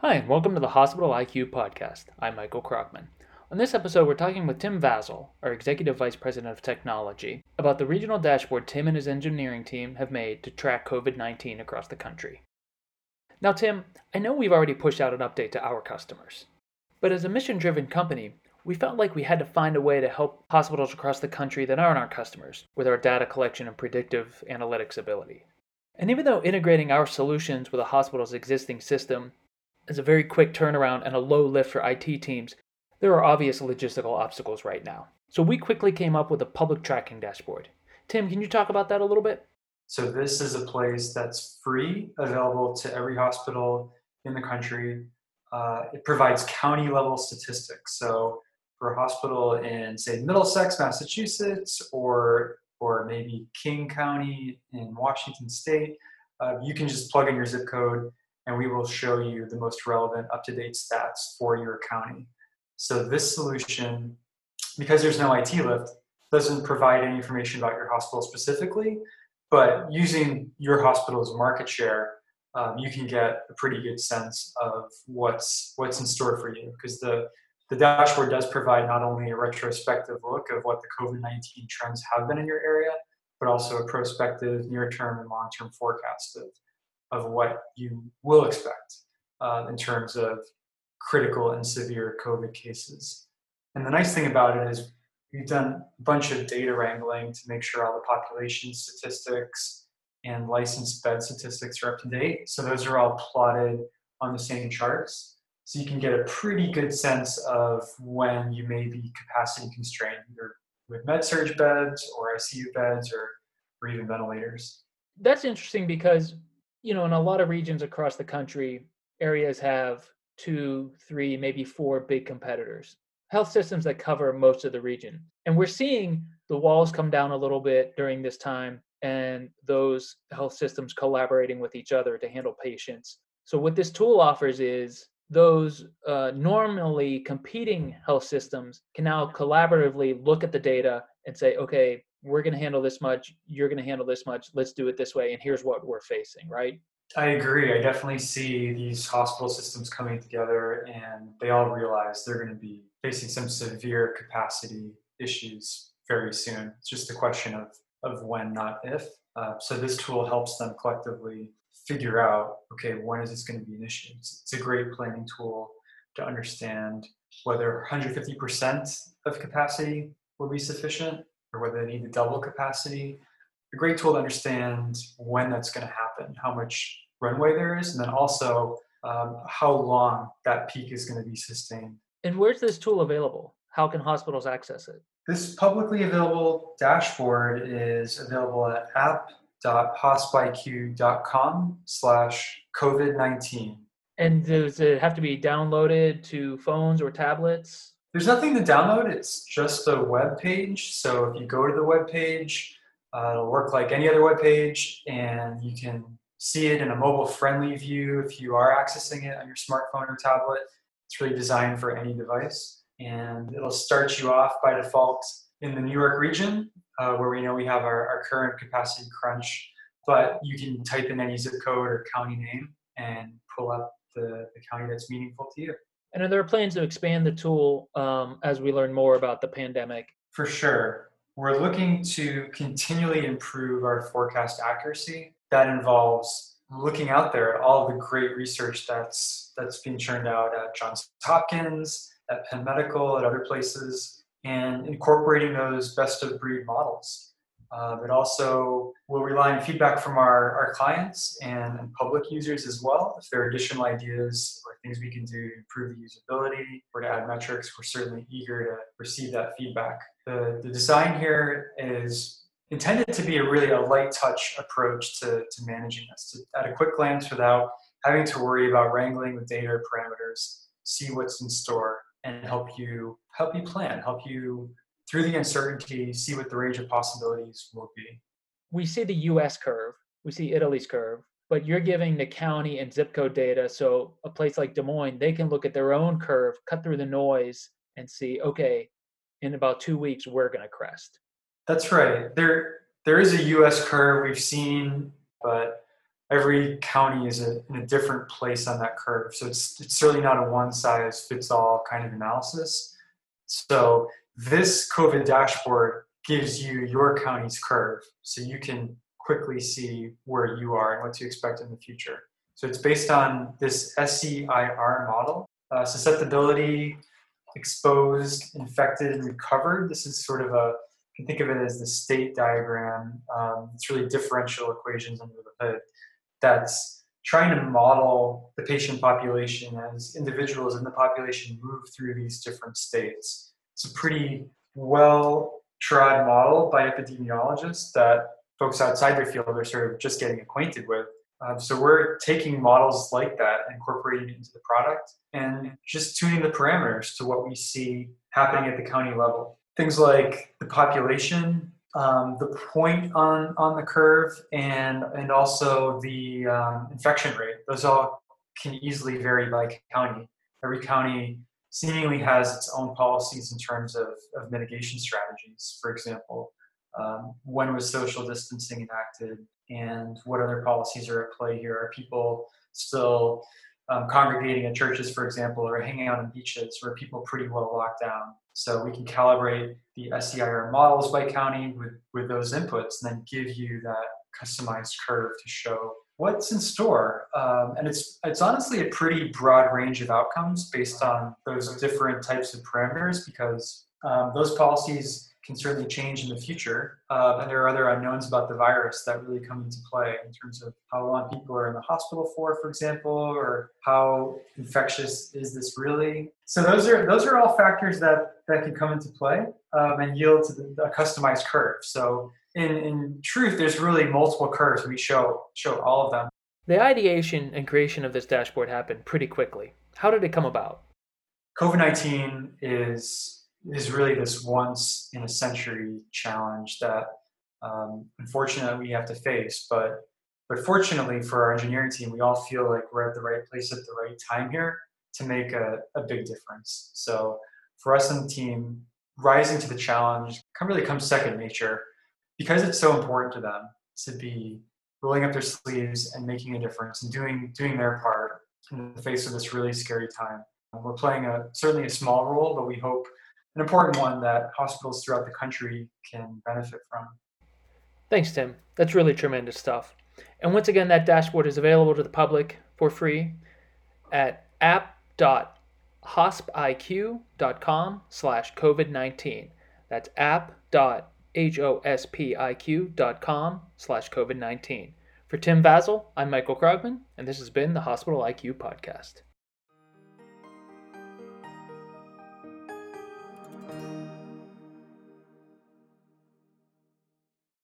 Hi, and welcome to the Hospital IQ podcast. I'm Michael Krockman. On this episode, we're talking with Tim Vazel, our Executive Vice President of Technology, about the regional dashboard Tim and his engineering team have made to track COVID 19 across the country. Now, Tim, I know we've already pushed out an update to our customers, but as a mission driven company, we felt like we had to find a way to help hospitals across the country that aren't our customers with our data collection and predictive analytics ability. And even though integrating our solutions with a hospital's existing system is a very quick turnaround and a low lift for IT teams, there are obvious logistical obstacles right now. So we quickly came up with a public tracking dashboard. Tim, can you talk about that a little bit? So this is a place that's free, available to every hospital in the country. Uh, it provides county level statistics. So for a hospital in say Middlesex, Massachusetts, or or maybe King County in Washington State, uh, you can just plug in your zip code and we will show you the most relevant up-to-date stats for your county. So this solution, because there's no IT lift, doesn't provide any information about your hospital specifically, but using your hospital's market share, um, you can get a pretty good sense of what's what's in store for you. Because the the dashboard does provide not only a retrospective look of what the COVID-19 trends have been in your area, but also a prospective near-term and long-term forecast of of what you will expect uh, in terms of critical and severe COVID cases. And the nice thing about it is we've done a bunch of data wrangling to make sure all the population statistics and licensed bed statistics are up to date. So those are all plotted on the same charts. So you can get a pretty good sense of when you may be capacity constrained, either with med surg beds or ICU beds or, or even ventilators. That's interesting because you know, in a lot of regions across the country, areas have two, three, maybe four big competitors, health systems that cover most of the region. And we're seeing the walls come down a little bit during this time and those health systems collaborating with each other to handle patients. So, what this tool offers is those uh, normally competing health systems can now collaboratively look at the data and say, okay, we're going to handle this much you're going to handle this much let's do it this way and here's what we're facing right? I agree. I definitely see these hospital systems coming together and they all realize they're going to be facing some severe capacity issues very soon. It's just a question of of when not if. Uh, so this tool helps them collectively figure out okay when is this going to be an issue? It's, it's a great planning tool to understand whether 150% of capacity will be sufficient or whether they need to double capacity. A great tool to understand when that's going to happen, how much runway there is, and then also um, how long that peak is going to be sustained. And where's this tool available? How can hospitals access it? This publicly available dashboard is available at app.hospiq.com slash COVID-19. And does it have to be downloaded to phones or tablets? There's nothing to download. It's just a web page. So if you go to the web page, uh, it'll work like any other web page, and you can see it in a mobile-friendly view if you are accessing it on your smartphone or tablet. It's really designed for any device, and it'll start you off by default in the New York region, uh, where we know we have our, our current capacity crunch. But you can type in any zip code or county name and pull up the, the county that's meaningful to you. And are there plans to expand the tool um, as we learn more about the pandemic? For sure. We're looking to continually improve our forecast accuracy. That involves looking out there at all the great research that's that's being churned out at Johns Hopkins, at Penn Medical, at other places, and incorporating those best of breed models. Uh, but also, we'll rely on feedback from our, our clients and, and public users as well. If there are additional ideas or things we can do to improve the usability or to add metrics, we're certainly eager to receive that feedback. The, the design here is intended to be a really a light touch approach to, to managing this. To, at a quick glance, without having to worry about wrangling with data or parameters, see what's in store and help you help you plan, help you through the uncertainty, see what the range of possibilities will be. We see the US curve, we see Italy's curve, but you're giving the county and zip code data. So a place like Des Moines, they can look at their own curve, cut through the noise, and see, okay, in about two weeks, we're going to crest. That's right. There, there is a US curve we've seen, but every county is a, in a different place on that curve. So it's, it's certainly not a one size fits all kind of analysis. So this COVID dashboard gives you your county's curve so you can quickly see where you are and what to expect in the future. So it's based on this SEIR model, uh, susceptibility, exposed, infected, and recovered. This is sort of a, you can think of it as the state diagram. Um, it's really differential equations under the hood that's trying to model the patient population as individuals in the population move through these different states. It's a pretty well trod model by epidemiologists that folks outside their field are sort of just getting acquainted with. Um, so we're taking models like that, incorporating it into the product, and just tuning the parameters to what we see happening at the county level. Things like the population, um, the point on on the curve, and and also the um, infection rate. Those all can easily vary by county. Every county seemingly has its own policies in terms of, of mitigation strategies. For example, um, when was social distancing enacted, and what other policies are at play here? Are people still um, congregating at churches, for example, or hanging out on beaches, where people pretty well locked down? So we can calibrate the SEIR models by county with, with those inputs, and then give you that customized curve to show what's in store. Um, and it's it's honestly a pretty broad range of outcomes based on those different types of parameters because um, those policies can certainly change in the future. Uh, and there are other unknowns about the virus that really come into play in terms of how long people are in the hospital for, for example, or how infectious is this really. So those are those are all factors that that can come into play um, and yield to the, a customized curve. So in, in truth, there's really multiple curves. We show show all of them. The ideation and creation of this dashboard happened pretty quickly. How did it come about? COVID nineteen is is really this once in a century challenge that um, unfortunately we have to face. But but fortunately for our engineering team, we all feel like we're at the right place at the right time here to make a, a big difference. So for us and the team, rising to the challenge really comes second nature because it's so important to them to be rolling up their sleeves and making a difference and doing doing their part in the face of this really scary time. We're playing a certainly a small role, but we hope an important one that hospitals throughout the country can benefit from. Thanks, Tim. That's really tremendous stuff. And once again, that dashboard is available to the public for free at app.hospiq.com slash COVID-19. That's app.hospiq.com slash COVID-19. For Tim Vasel, I'm Michael Krogman, and this has been the Hospital IQ Podcast.